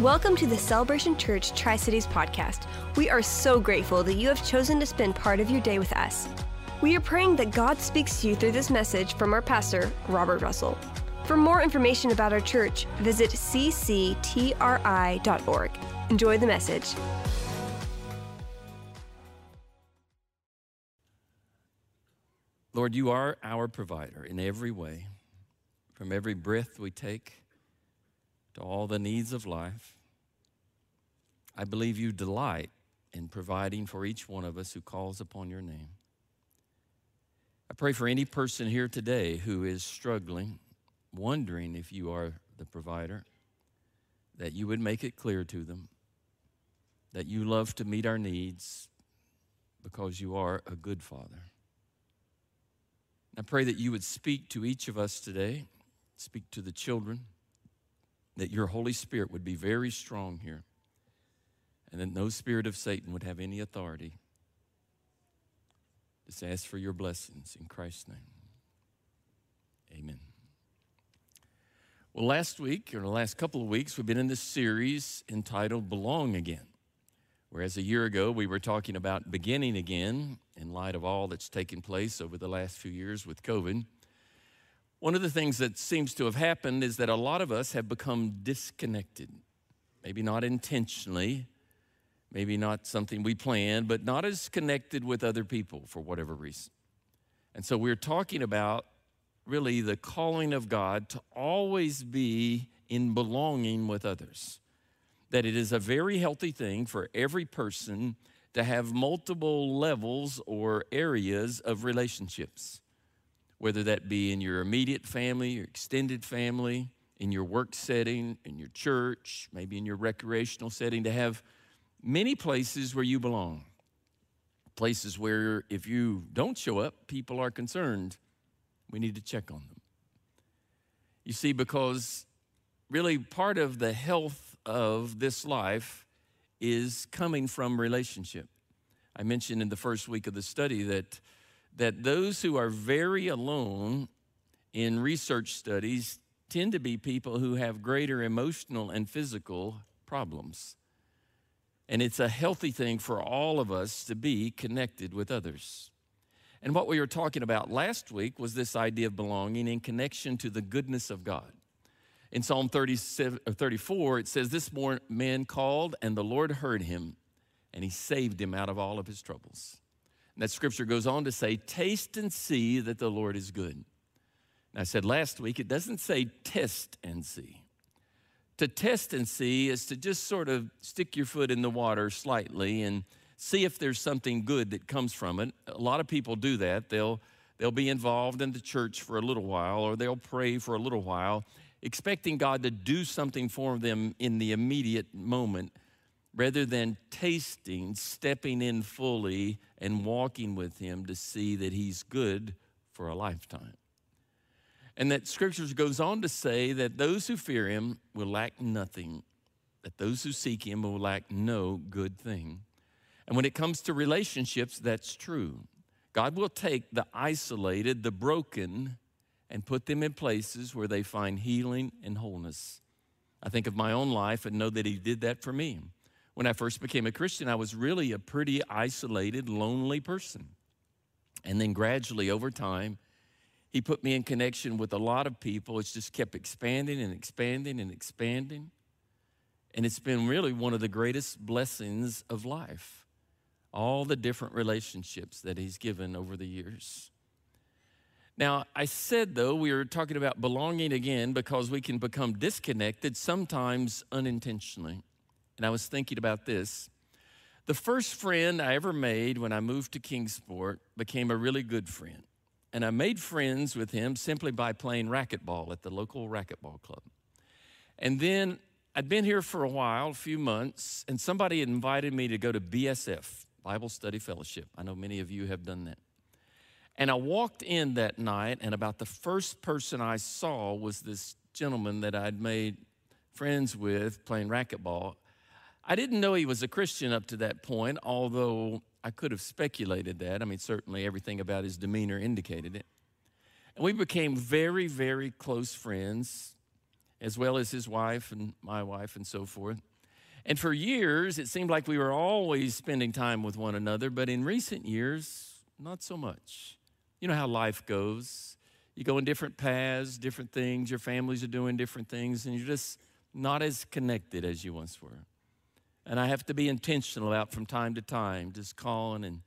Welcome to the Celebration Church Tri Cities podcast. We are so grateful that you have chosen to spend part of your day with us. We are praying that God speaks to you through this message from our pastor, Robert Russell. For more information about our church, visit cctri.org. Enjoy the message. Lord, you are our provider in every way, from every breath we take to all the needs of life. I believe you delight in providing for each one of us who calls upon your name. I pray for any person here today who is struggling, wondering if you are the provider, that you would make it clear to them that you love to meet our needs because you are a good father. I pray that you would speak to each of us today, speak to the children, that your Holy Spirit would be very strong here, and that no spirit of Satan would have any authority. Just ask for your blessings in Christ's name. Amen. Well, last week, or the last couple of weeks, we've been in this series entitled Belong Again. Whereas a year ago we were talking about beginning again in light of all that's taken place over the last few years with COVID. One of the things that seems to have happened is that a lot of us have become disconnected. Maybe not intentionally, maybe not something we planned, but not as connected with other people for whatever reason. And so we're talking about really the calling of God to always be in belonging with others. That it is a very healthy thing for every person to have multiple levels or areas of relationships whether that be in your immediate family, your extended family, in your work setting, in your church, maybe in your recreational setting, to have many places where you belong. Places where if you don't show up, people are concerned. We need to check on them. You see, because really part of the health of this life is coming from relationship. I mentioned in the first week of the study that that those who are very alone in research studies tend to be people who have greater emotional and physical problems. And it's a healthy thing for all of us to be connected with others. And what we were talking about last week was this idea of belonging in connection to the goodness of God. In Psalm 37, 34, it says, This man called, and the Lord heard him, and he saved him out of all of his troubles. And that scripture goes on to say, Taste and see that the Lord is good. And I said last week, it doesn't say test and see. To test and see is to just sort of stick your foot in the water slightly and see if there's something good that comes from it. A lot of people do that. They'll, they'll be involved in the church for a little while or they'll pray for a little while, expecting God to do something for them in the immediate moment rather than tasting, stepping in fully, and walking with Him to see that He's good for a lifetime. And that scriptures goes on to say that those who fear Him will lack nothing, that those who seek Him will lack no good thing. And when it comes to relationships, that's true. God will take the isolated, the broken, and put them in places where they find healing and wholeness. I think of my own life and know that He did that for me. When I first became a Christian, I was really a pretty isolated, lonely person. And then gradually over time, he put me in connection with a lot of people. It's just kept expanding and expanding and expanding. And it's been really one of the greatest blessings of life. All the different relationships that he's given over the years. Now, I said though, we were talking about belonging again because we can become disconnected sometimes unintentionally. And I was thinking about this. The first friend I ever made when I moved to Kingsport became a really good friend. And I made friends with him simply by playing racquetball at the local racquetball club. And then I'd been here for a while, a few months, and somebody had invited me to go to BSF, Bible Study Fellowship. I know many of you have done that. And I walked in that night, and about the first person I saw was this gentleman that I'd made friends with playing racquetball. I didn't know he was a Christian up to that point, although I could have speculated that. I mean, certainly everything about his demeanor indicated it. And we became very, very close friends. as well as his wife and my wife and so forth. And for years, it seemed like we were always spending time with one another, but in recent years, not so much. You know how life goes. You go in different paths, different things, your families are doing different things, and you're just not as connected as you once were. And I have to be intentional about from time to time, just calling and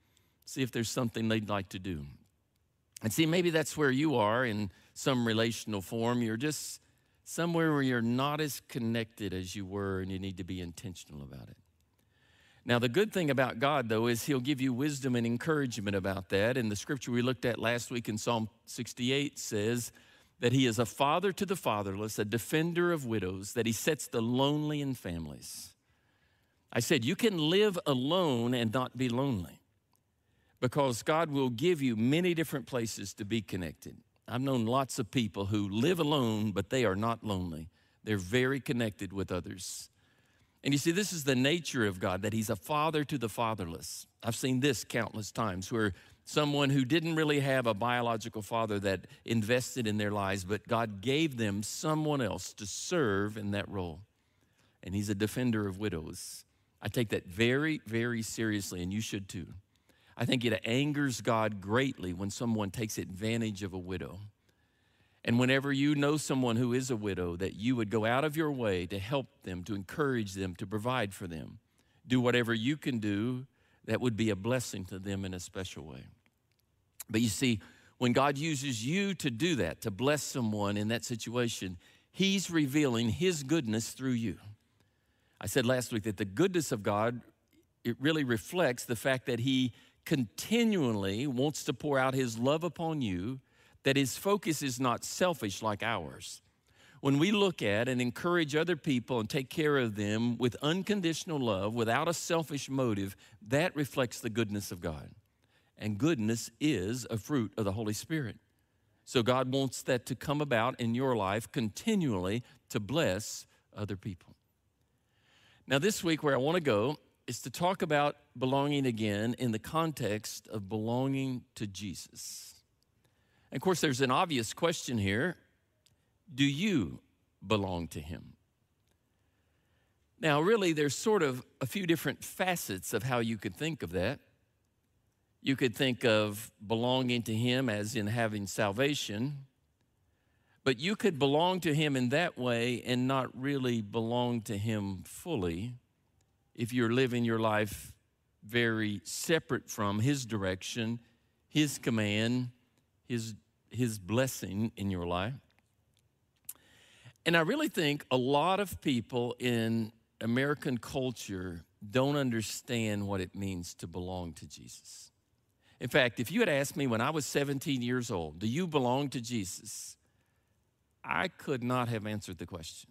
see if there's something they'd like to do. And see, maybe that's where you are in some relational form. You're just somewhere where you're not as connected as you were, and you need to be intentional about it. Now, the good thing about God, though, is He'll give you wisdom and encouragement about that. And the scripture we looked at last week in Psalm 68 says that He is a father to the fatherless, a defender of widows, that He sets the lonely in families. I said, you can live alone and not be lonely because God will give you many different places to be connected. I've known lots of people who live alone, but they are not lonely. They're very connected with others. And you see, this is the nature of God, that He's a father to the fatherless. I've seen this countless times where someone who didn't really have a biological father that invested in their lives, but God gave them someone else to serve in that role. And He's a defender of widows. I take that very, very seriously, and you should too. I think it angers God greatly when someone takes advantage of a widow. And whenever you know someone who is a widow, that you would go out of your way to help them, to encourage them, to provide for them. Do whatever you can do that would be a blessing to them in a special way. But you see, when God uses you to do that, to bless someone in that situation, He's revealing His goodness through you. I said last week that the goodness of God, it really reflects the fact that He continually wants to pour out his love upon you, that his focus is not selfish like ours. When we look at and encourage other people and take care of them with unconditional love, without a selfish motive, that reflects the goodness of God. And goodness is a fruit of the Holy Spirit. So God wants that to come about in your life continually to bless other people. Now, this week, where I want to go is to talk about belonging again in the context of belonging to Jesus. And of course, there's an obvious question here Do you belong to Him? Now, really, there's sort of a few different facets of how you could think of that. You could think of belonging to Him as in having salvation, but you could belong to Him in that way and not really belong to Him fully if you're living your life very separate from His direction, His command, His, His blessing in your life. And I really think a lot of people in American culture don't understand what it means to belong to Jesus. In fact, if you had asked me when I was 17 years old, do you belong to Jesus? I could not have answered the question.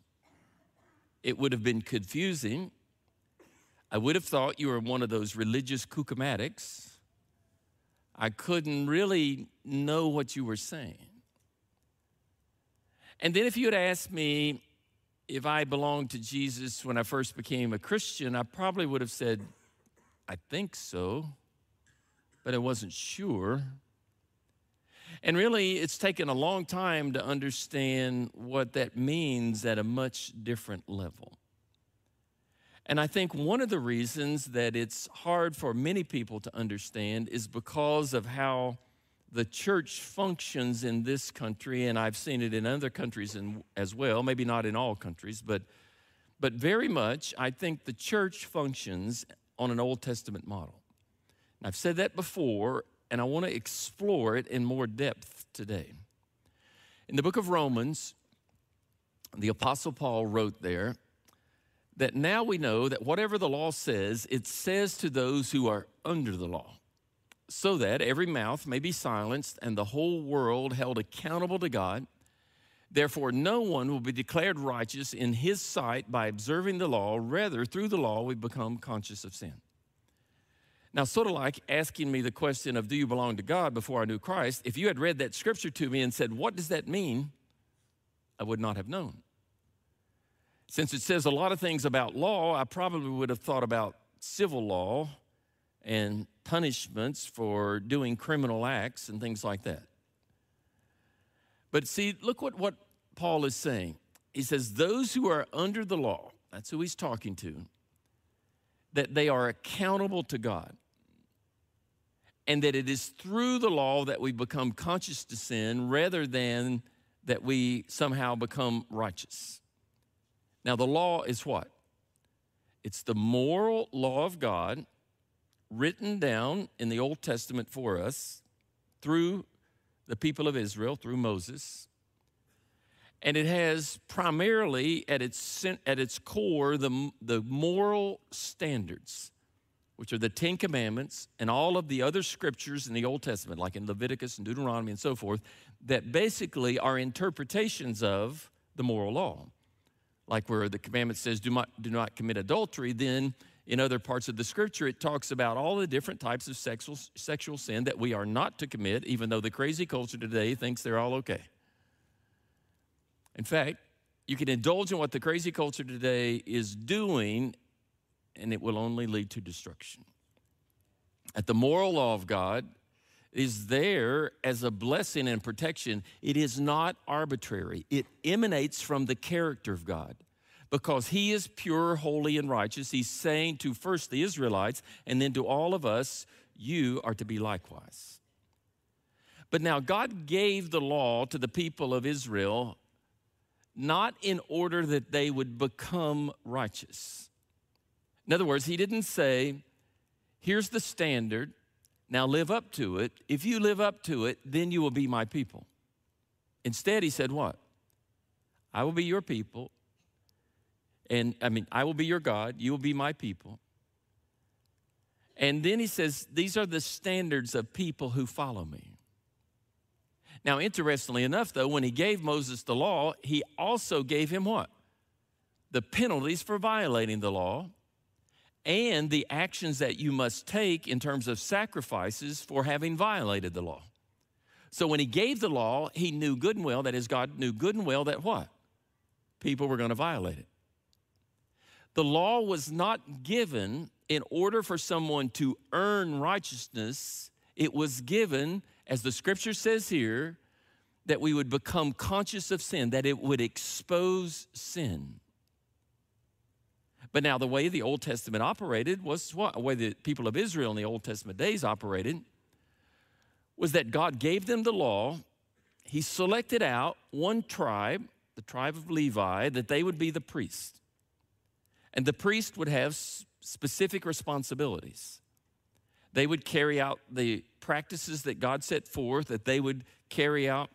It would have been confusing I would have thought you were one of those religious kookamatics. I couldn't really know what you were saying. And then if you had asked me if I belonged to Jesus when I first became a Christian, I probably would have said, I think so, but I wasn't sure. And really, it's taken a long time to understand what that means at a much different level. And I think one of the reasons that it's hard for many people to understand is because of how the church functions in this country, and I've seen it in other countries in, as well, maybe not in all countries, but, but very much, I think the church functions on an Old Testament model. And I've said that before, and I want to explore it in more depth today. In the book of Romans, the Apostle Paul wrote there, that now we know that whatever the law says, it says to those who are under the law, so that every mouth may be silenced and the whole world held accountable to God. Therefore, no one will be declared righteous in his sight by observing the law. Rather, through the law, we become conscious of sin. Now, sort of like asking me the question of, Do you belong to God before I knew Christ? If you had read that scripture to me and said, What does that mean? I would not have known. Since it says a lot of things about law, I probably would have thought about civil law and punishments for doing criminal acts and things like that. But see, look what, what Paul is saying. he says, Those who are under the law, that's who he's talking to, that they are accountable to God. And that it is through the law that we become conscious to sin rather than that we somehow become righteous. Now, the law is what? It's the moral law of God written down in the Old Testament for us through the people of Israel, through Moses. And it has primarily at its, at its core the, the moral standards, which are the Ten Commandments and all of the other scriptures in the Old Testament, like in Leviticus and Deuteronomy and so forth, that basically are interpretations of the moral law. Like where the commandment says, do not, do not commit adultery, then in other parts of the scripture, it talks about all the different types of sexual, sexual sin that we are not to commit, even though the crazy culture today thinks they're all okay. In fact, you can indulge in what the crazy culture today is doing, and it will only lead to destruction. At the moral law of God is there as a blessing and protection. It is not arbitrary, it emanates from the character of God. Because he is pure, holy, and righteous, he's saying to first the Israelites and then to all of us, you are to be likewise. But now, God gave the law to the people of Israel not in order that they would become righteous. In other words, he didn't say, here's the standard, now live up to it. If you live up to it, then you will be my people. Instead, he said, what? I will be your people. And I mean, I will be your God, you will be my people. And then he says, These are the standards of people who follow me. Now, interestingly enough, though, when he gave Moses the law, he also gave him what? The penalties for violating the law and the actions that you must take in terms of sacrifices for having violated the law. So when he gave the law, he knew good and well, that is, God knew good and well that what? People were going to violate it. The law was not given in order for someone to earn righteousness, it was given as the scripture says here, that we would become conscious of sin, that it would expose sin. But now, the way the Old Testament operated was what? The way the people of Israel in the Old Testament days operated was that God gave them the law. He selected out one tribe, the tribe of Levi, that they would be the priest. And the priest would have specific responsibilities. They would carry out the practices that God set forth, that they would carry out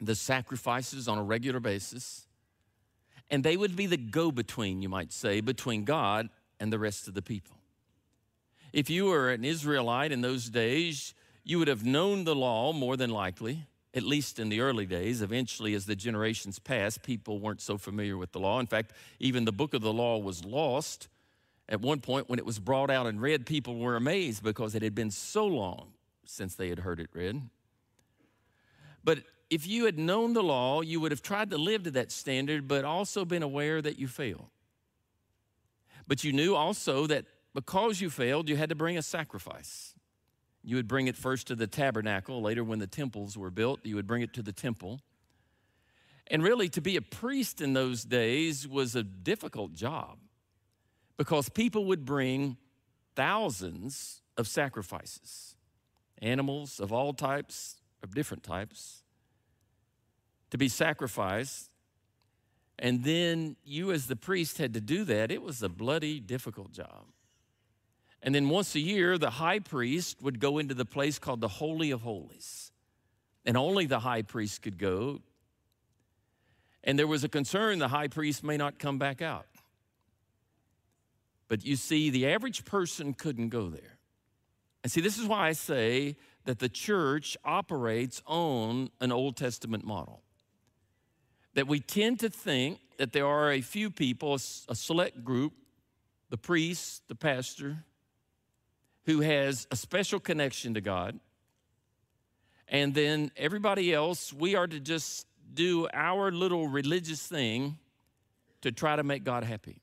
the sacrifices on a regular basis. And they would be the go between, you might say, between God and the rest of the people. If you were an Israelite in those days, you would have known the law more than likely, at least in the early days. Eventually, as the generations passed, people weren't so familiar with the law. In fact, even the book of the law was lost at one point, when it was brought out and read, people were amazed because it had been so long since they had heard it read. But if you had known the law, you would have tried to live to that standard, but also been aware that you failed. But you knew also that because you failed, you had to bring a sacrifice. You would bring it first to the tabernacle. Later, when the temples were built, you would bring it to the temple. And really, to be a priest in those days was a difficult job because people would bring thousands of sacrifices, animals of all types, of different types, to be sacrificed. And then you, as the priest, had to do that. It was a bloody, difficult job. And then once a year, the high priest would go into the place called the Holy of Holies. And only the high priest could go. And there was a concern the high priest may not come back out. But you see, the average person couldn't go there. And see, this is why I say that the church operates on an Old Testament model. That we tend to think that there are a few people, a select group, the priest, the pastor, who has a special connection to God. And then everybody else, we are to just do our little religious thing to try to make God happy.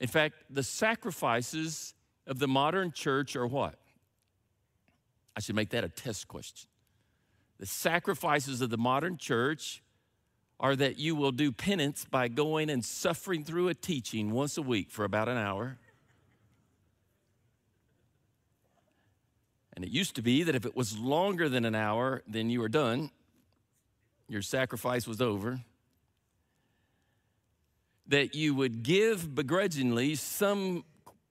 In fact, the sacrifices of the modern church are what? I should make that a test question. The sacrifices of the modern church or that you will do penance by going and suffering through a teaching once a week for about an hour. And it used to be that if it was longer than an hour, then you were done. Your sacrifice was over. That you would give begrudgingly some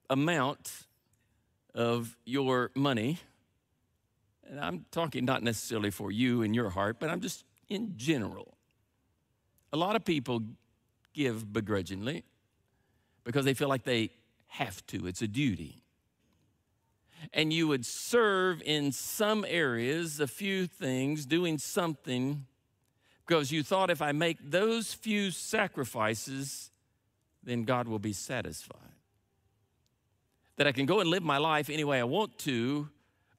amount of your money. And I'm talking not necessarily for you in your heart, but I'm just in general. A lot of people give begrudgingly because they feel like they have to, it's a duty and you would serve in some areas, a few things, doing something, because you thought if I make those few sacrifices, then God will be satisfied. That I can go and live my life any way I want to,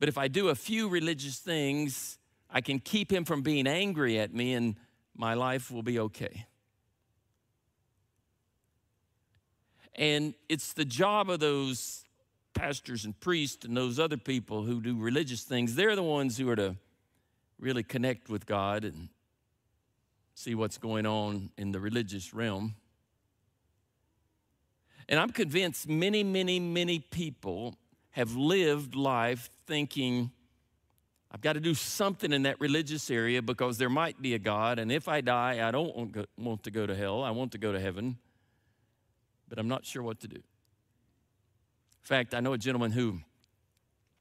but if I do a few religious things, I can keep Him from being angry at me and my life will be okay. And it's the job of those pastors and priests and those other people who do religious things, they're the ones who are to really connect with God and see what's going on in the religious realm. And I'm convinced many, many, many people have lived life thinking, I've got to do something in that religious area because there might be a God, and if I die, I don't want to go to hell. I want to go to heaven, but I'm not sure what to do. In fact, I know a gentleman who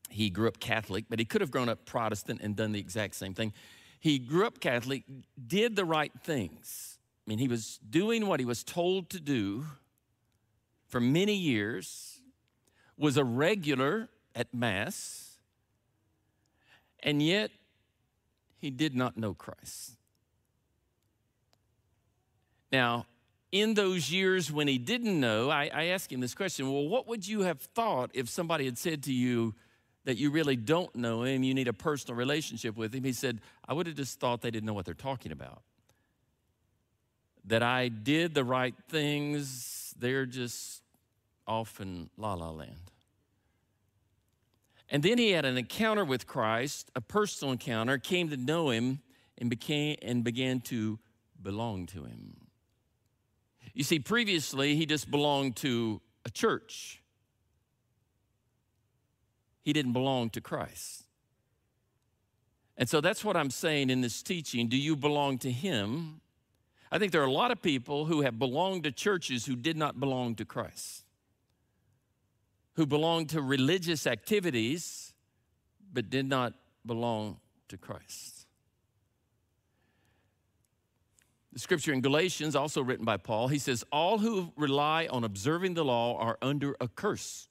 he grew up Catholic, but he could have grown up Protestant and done the exact same thing. He grew up Catholic, did the right things. I mean, he was doing what he was told to do for many years, was a regular at Mass, and yet he did not know Christ. Now, in those years when he didn't know, I, I, asked him this question well, what would you have thought if somebody had said to you that you really don't know him, you need a personal relationship with him? He said, I would have just thought they didn't know what they're talking about. That I did the right things, they're just off in la la land. And then he had an encounter with Christ, a personal encounter, came to know him and became and began to belong to him. You see, previously, he just belonged to a church, he didn't belong to Christ. And so that's what I'm saying in this teaching. Do you belong to him? I think there are a lot of people who have belonged to churches who did not belong to Christ, who belonged to religious activities but did not belong to Christ. The scripture in Galatians, also written by Paul, he says, All who rely on observing the law are under a curse.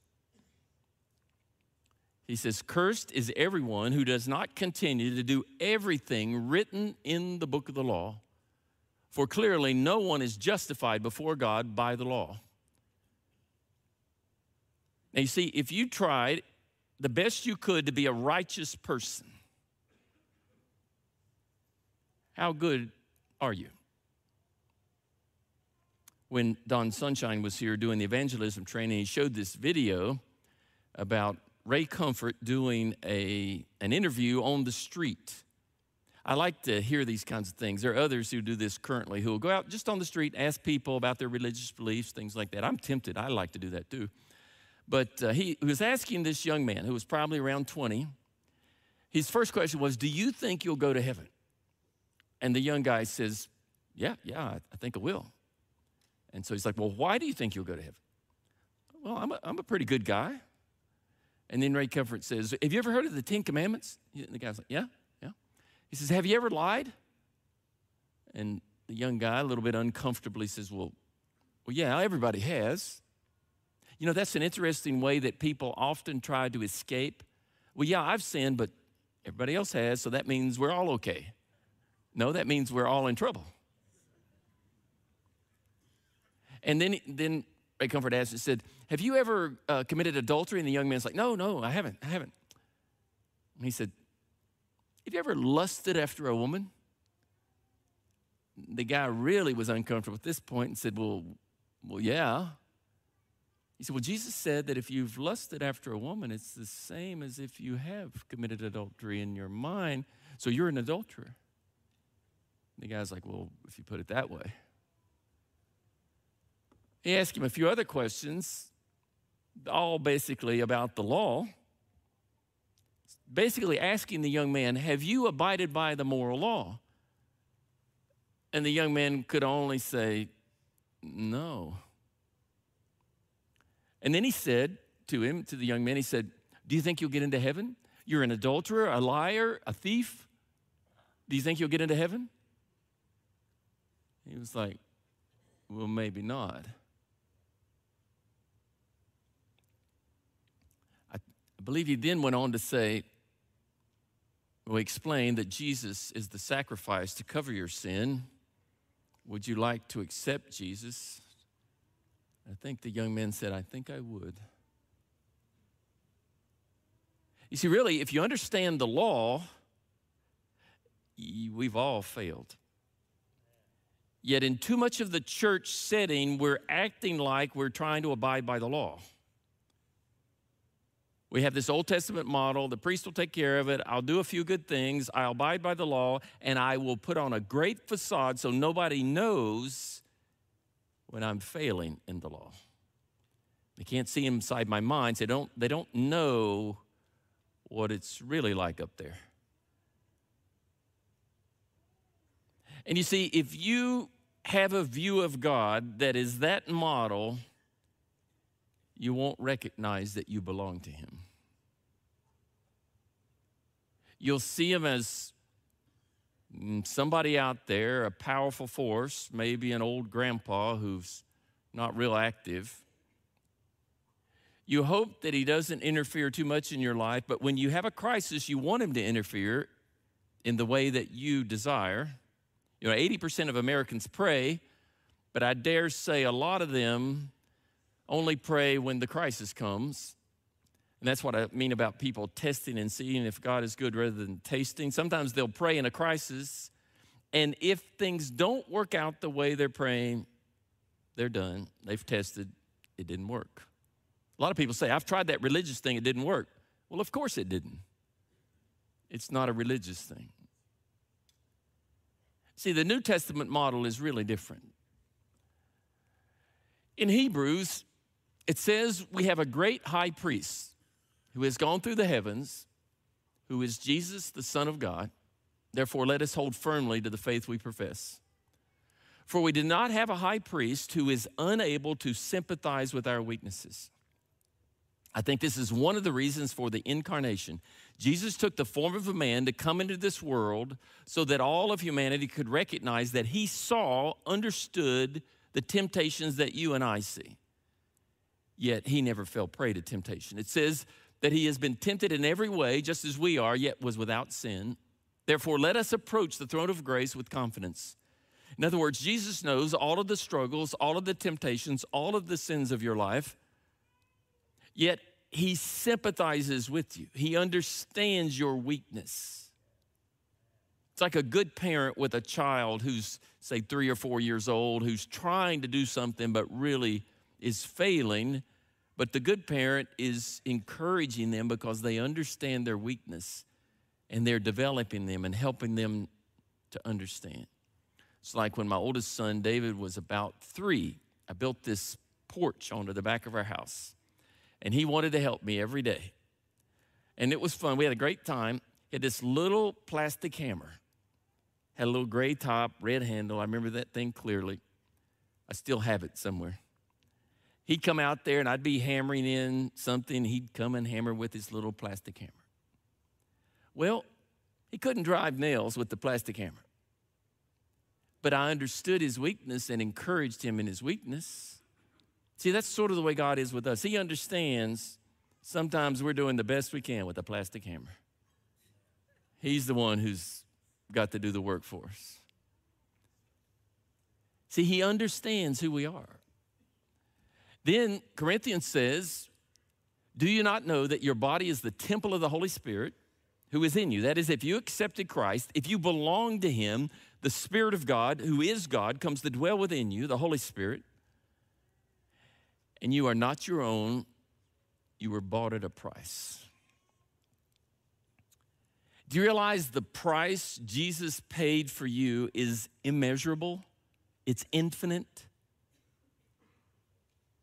He says, Cursed is everyone who does not continue to do everything written in the book of the law, for clearly no one is justified before God by the law. Now, you see, if you tried the best you could to be a righteous person, how good are you? when Don Sunshine was here doing the evangelism training, he showed this video about Ray Comfort doing a, an interview on the street. I like to hear these kinds of things. There are others who do this currently who will go out just on the street, ask people about their religious beliefs, things like that. I'm tempted. I like to do that too. But uh, he was asking this young man who was probably around 20. His first question was, Do you think you'll go to heaven? And the young guy says, Yeah, yeah, I think I will. And so he's like, Well, why do you think you'll go to heaven? Well, I'm a, I'm a pretty good guy. And then Ray Comfort says, Have you ever heard of the Ten Commandments? And the guy's like, Yeah, yeah. He says, Have you ever lied? And the young guy, a little bit uncomfortably, says, Well, well yeah, everybody has. You know, that's an interesting way that people often try to escape. Well, yeah, I've sinned, but everybody else has, so that means we're all okay. No, that means we're all in trouble. And then, then Ray Comfort asked and said, Have you ever uh, committed adultery? And the young man's like, No, no, I haven't. I haven't. And he said, Have you ever lusted after a woman? The guy really was uncomfortable at this point and said, Well, well, yeah. He said, Well, Jesus said that if you've lusted after a woman, it's the same as if you have committed adultery in your mind. So you're an adulterer. The guy's like, Well, if you put it that way. He asked him a few other questions, all basically about the law. Basically, asking the young man, Have you abided by the moral law? And the young man could only say, No. And then he said to him, to the young man, he said, Do you think you'll get into heaven? You're an adulterer, a liar, a thief. Do you think you'll get into heaven? He was like, Well, maybe not. I, believe he then went on to say, we explained that Jesus is the sacrifice to cover your sin. Would you like to accept Jesus? I think the young man said, I think I would. You see, really, if you understand the law, we've all failed. Yet, in too much of the church setting, we're acting like we're trying to abide by the law. We have this Old Testament model. The priest will take care of it. I'll do a few good things. I'll abide by the law, and I will put on a great facade so nobody knows when I'm failing in the law. They can't see inside my mind. They don't, they don't know what it's really like up there. And you see, if you have a view of God that is that model, you won't recognize that you belong to Him. You'll see Him as Mm, somebody out there, a powerful force, maybe an old grandpa who's not real active. You hope that He doesn't interfere too much in your life, but when you have a crisis, you want Him to interfere in the way that you desire. You know, 80% of Americans pray, but I dare say a lot of them only pray when the crisis comes. And that's what I mean about people testing and seeing if God is good rather than tasting. Sometimes they'll pray in a crisis, and if things don't work out the way they're praying, they're done. They've tested, it didn't work. A lot of people say, I've tried that religious thing, it didn't work. Well, of course it didn't. It's not a religious thing. See, the New Testament model is really different. In Hebrews, it says we have a great high priest who has gone through the heavens, who is Jesus, the Son of God. Therefore, let us hold firmly to the faith we profess. For we do not have a high priest who is unable to sympathize with our weaknesses. I think this is one of the reasons for the incarnation. Jesus took the form of a man to come into this world so that all of humanity could recognize that he saw, understood the temptations that you and I see yet he never fell prey to temptation. It says that he has been tempted in every way, just as we are, yet was without sin. Therefore, let us approach the throne of grace with confidence. In other words, Jesus knows all of the struggles, all of the temptations, all of the sins of your life, yet he sympathizes with you. He understands your weakness. It's like a good parent with a child who's, say, three or four years old, who's trying to do something but really is failing but the good parent is encouraging them because they understand their weakness and they're developing them and helping them to understand. It's like when my oldest son, David, was about three, I built this porch onto the back of our house. And he wanted to help me every day. And it was fun. We had a great time. He had this little plastic hammer, had a little gray top, red handle. I remember that thing clearly. I still have it somewhere. He'd come out there and I'd be hammering in something. He'd come and hammer with his little plastic hammer. Well, he couldn't drive nails with the plastic hammer. But I understood his weakness and encouraged him in his weakness. See, that's sort of the way God is with us. He understands sometimes we're doing the best we can with a plastic hammer. He's the one who's got to do the work for us. See, he understands who we are. Then Corinthians says, Do you not know that your body is the temple of the Holy Spirit who is in you? That is, if you accepted Christ, if you belong to Him, the Spirit of God, who is God, comes to dwell within you, the Holy Spirit, and you are not your own, you were bought at a price. Do you realize the price Jesus paid for you is immeasurable? It's infinite.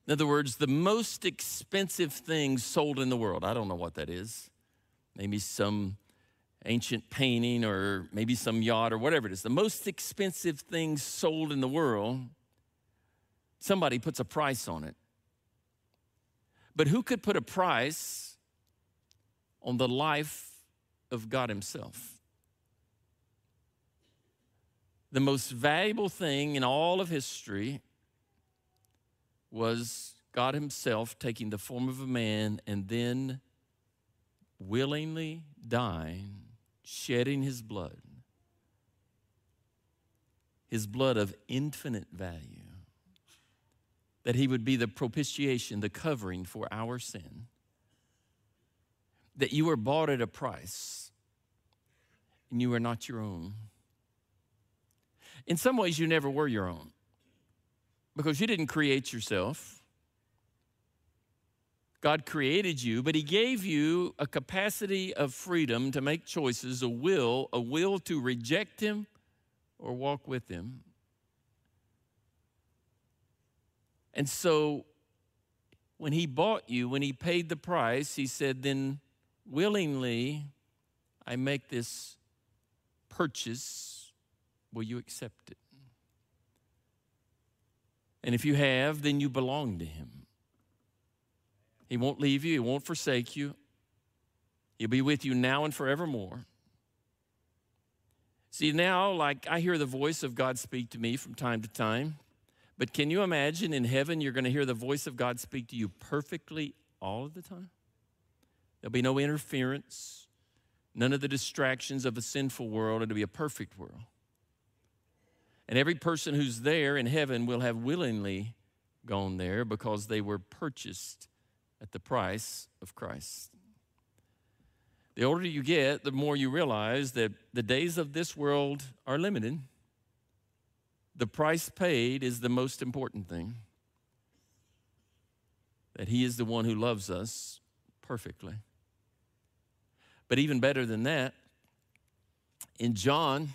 In other words, the most expensive thing sold in the world, I don't know what that is. Maybe some ancient painting or maybe some yacht or whatever it is. The most expensive thing sold in the world, somebody puts a price on it. But who could put a price on the life of God Himself? The most valuable thing in all of history was God Himself taking the form of a man and then willingly dying, shedding His blood, His blood of infinite value, that He would be the propitiation, the covering for our sin, that you were bought at a price and you are not your own. In some ways, you never were your own because you didn't create yourself. God created you, but He gave you a capacity of freedom to make choices, a will, a will to reject Him or walk with Him. And so when He bought you, when He paid the price, He said, Then willingly I make this purchase. Will you accept it? And if you have, then you belong to Him. He won't leave you, He won't forsake you. He'll be with you now and forevermore. See, now, like I hear the voice of God speak to me from time to time, but can you imagine in heaven you're going to hear the voice of God speak to you perfectly all of the time? There'll be no interference, none of the distractions of a sinful world. It'll be a perfect world. And every person who's there in heaven will have willingly gone there because they were purchased at the price of Christ. The older you get, the more you realize that the days of this world are limited. The price paid is the most important thing. That He is the one who loves us perfectly. But even better than that, in John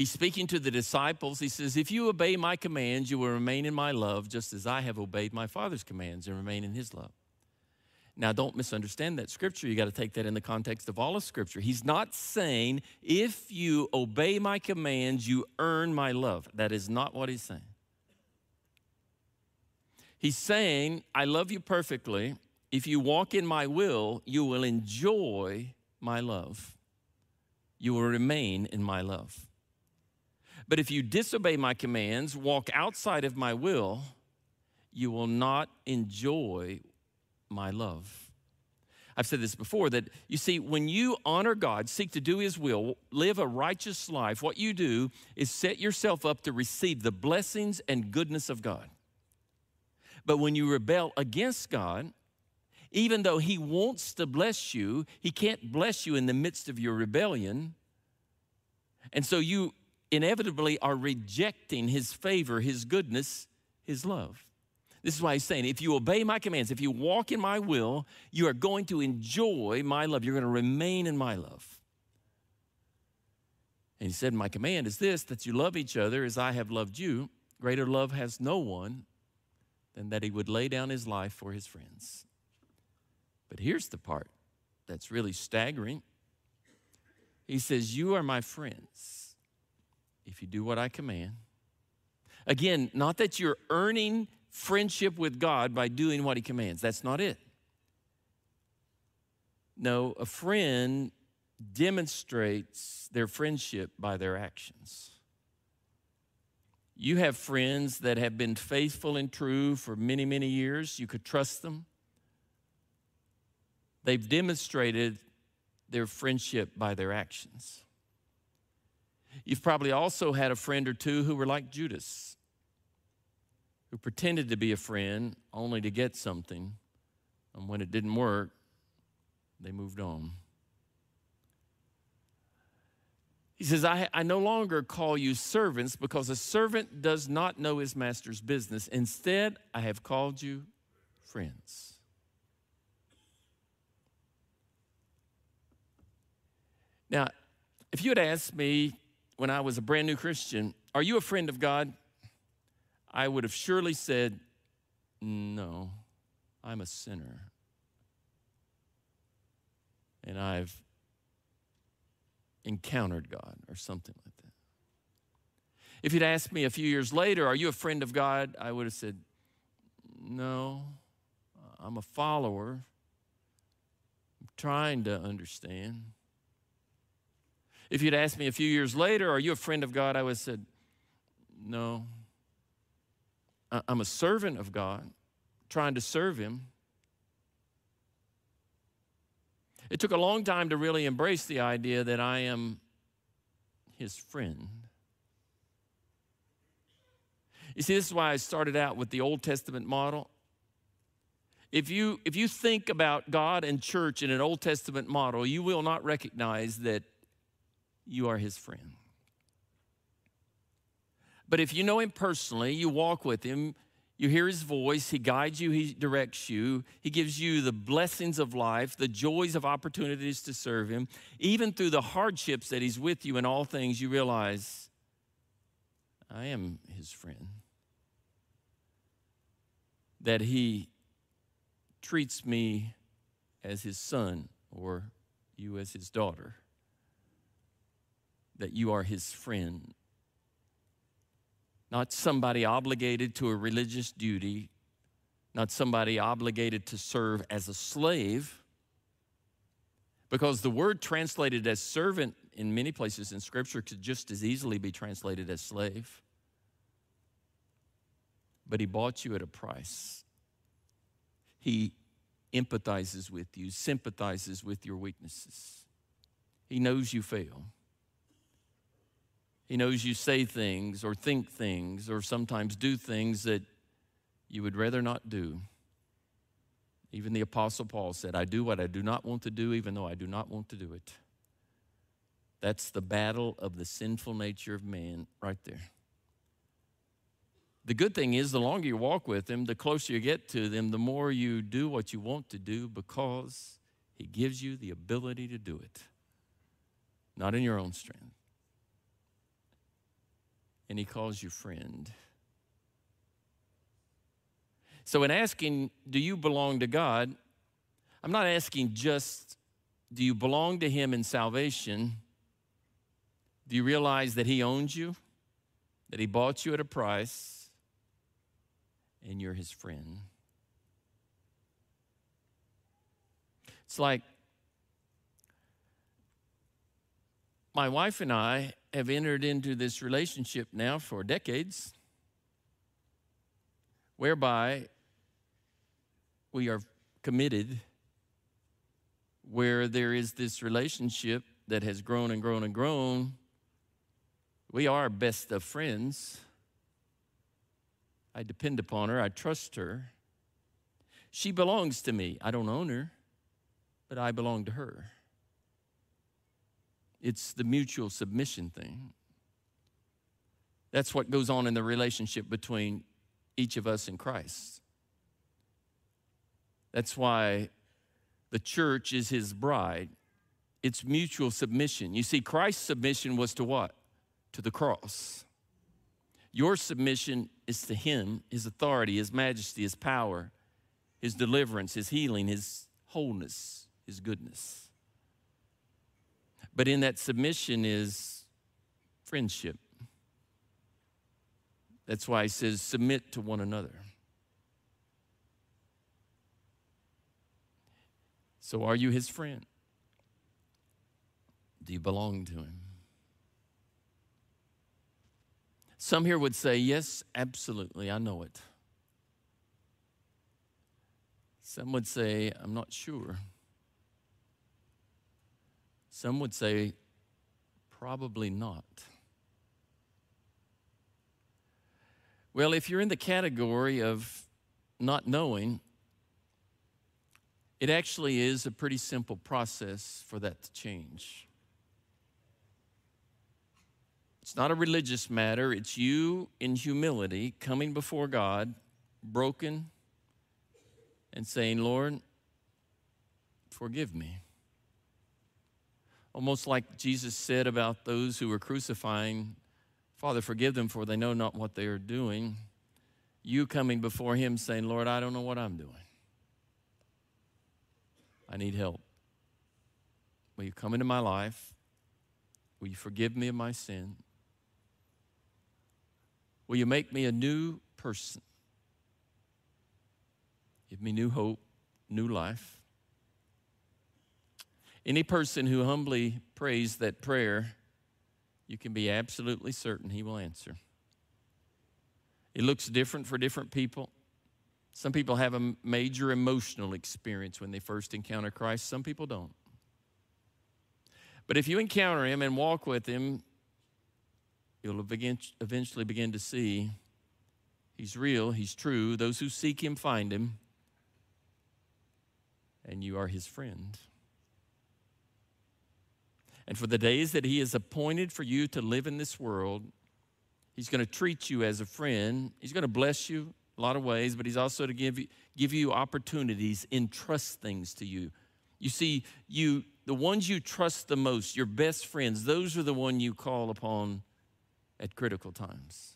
He's speaking to the disciples. He says, If you obey my commands, you will remain in my love, just as I have obeyed my Father's commands and remain in his love. Now, don't misunderstand that scripture. You got to take that in the context of all of scripture. He's not saying, If you obey my commands, you earn my love. That is not what he's saying. He's saying, I love you perfectly. If you walk in my will, you will enjoy my love. You will remain in my love. But if you disobey my commands, walk outside of my will, you will not enjoy my love. I've said this before that you see, when you honor God, seek to do His will, live a righteous life, what you do is set yourself up to receive the blessings and goodness of God. But when you rebel against God, even though He wants to bless you, He can't bless you in the midst of your rebellion. And so you inevitably are rejecting his favor, his goodness, his love. This is why he's saying, if you obey my commands, if you walk in my will, you are going to enjoy my love. You're going to remain in my love. And he said, My command is this that you love each other as I have loved you. Greater love has no one than that he would lay down his life for his friends. But here's the part that's really staggering. He says, You are my friends if you do what I command. Again, not that you're earning friendship with God by doing what He commands. That's not it. No, a friend demonstrates their friendship by their actions. You have friends that have been faithful and true for many, many years. You could trust them. They've demonstrated their friendship by their actions. You've probably also had a friend or two who were like Judas, who pretended to be a friend only to get something. And when it didn't work, they moved on. He says, I, I no longer call you servants because a servant does not know his master's business. Instead, I have called you friends. Now, if you had asked me when I was a brand new Christian, Are you a friend of God? I would have surely said, No, I'm a sinner. And I've encountered God or something like that. If you'd asked me a few years later, Are you a friend of God? I would have said, No, I'm a follower. I'm trying to understand. If you'd asked me a few years later, Are you a friend of God? I would have said, No. I'm a servant of God, trying to serve Him. It took a long time to really embrace the idea that I am His friend. You see, this is why I started out with the Old Testament model. If you, if you think about God and church in an Old Testament model, you will not recognize that you are his friend. But if you know him personally, you walk with him, you hear his voice, he guides you, he directs you, he gives you the blessings of life, the joys of opportunities to serve him. Even through the hardships that he's with you in all things, you realize, I am his friend. That he treats me as his son or you as his daughter that you are his friend. Not somebody obligated to a religious duty, not somebody obligated to serve as a slave, because the word translated as servant in many places in Scripture could just as easily be translated as slave. But he bought you at a price. He empathizes with you, sympathizes with your weaknesses. He knows you fail. He knows you say things or think things or sometimes do things that you would rather not do. Even the Apostle Paul said, I do what I do not want to do, even though I do not want to do it. That's the battle of the sinful nature of man right there. The good thing is, the longer you walk with him, the closer you get to them, the more you do what you want to do because he gives you the ability to do it, not in your own strength and he calls you friend. So, in asking, do you belong to God? I'm not asking just, do you belong to him in salvation? Do you realize that he owns you? That he bought you at a price and you're his friend? It's like my wife and I have entered into this relationship now for decades, whereby we are committed, where there is this relationship that has grown and grown and grown. We are best of friends. I depend upon her, I trust her. She belongs to me. I don't own her, but I belong to her. It's the mutual submission thing. That's what goes on in the relationship between each of us and Christ. That's why the church is his bride. It's mutual submission. You see, Christ's submission was to what? To the cross. Your submission is to him, his authority, his majesty, his power, his deliverance, his healing, his wholeness, his goodness. But in that submission is friendship. That's why he says, submit to one another. So, are you his friend? Do you belong to him? Some here would say, Yes, absolutely, I know it. Some would say, I'm not sure. Some would say, probably not. Well, if you're in the category of not knowing, it actually is a pretty simple process for that to change. It's not a religious matter, it's you in humility coming before God, broken, and saying, Lord, forgive me. Almost like Jesus said about those who were crucifying, Father, forgive them, for they know not what they are doing. You coming before Him saying, Lord, I don't know what I'm doing. I need help. Will you come into my life? Will you forgive me of my sin? Will you make me a new person? Give me new hope, new life. Any person who humbly prays that prayer, you can be absolutely certain he will answer. It looks different for different people. Some people have a major emotional experience when they first encounter Christ, some people don't. But if you encounter him and walk with him, you'll eventually begin to see he's real, he's true. Those who seek him find him, and you are his friend. And for the days that he has appointed for you to live in this world, he's going to treat you as a friend. He's going to bless you a lot of ways, but he's also to give you, give you opportunities, entrust things to you. You see, you the ones you trust the most, your best friends, those are the one you call upon at critical times.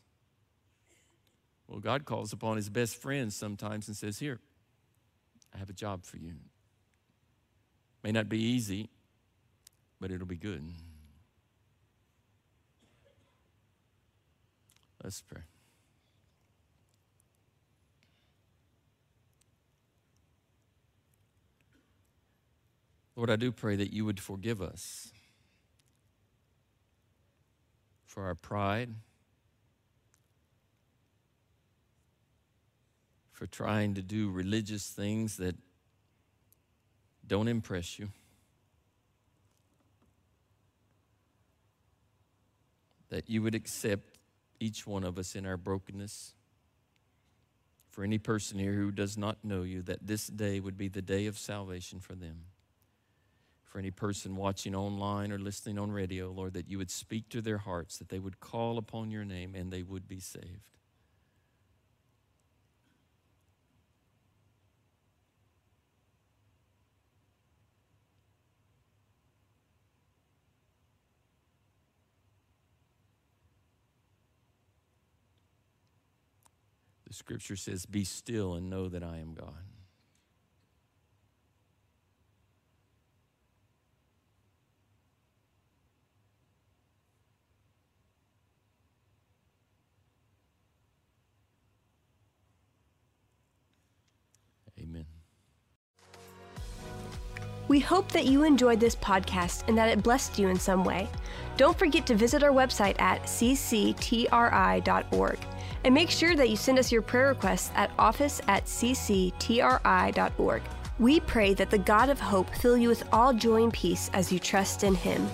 Well, God calls upon his best friends sometimes and says, Here, I have a job for you. May not be easy, but it'll be good. Let's pray. Lord, I do pray that you would forgive us for our pride, for trying to do religious things that don't impress you. That you would accept each one of us in our brokenness. For any person here who does not know you, that this day would be the day of salvation for them. For any person watching online or listening on radio, Lord, that you would speak to their hearts, that they would call upon your name and they would be saved. The scripture says, Be still and know that I am God. Amen. We hope that you enjoyed this podcast and that it blessed you in some way. Don't forget to visit our website at cctri.org. And make sure that you send us your prayer requests at office at cctri.org. We pray that the God of hope fill you with all joy and peace as you trust in Him.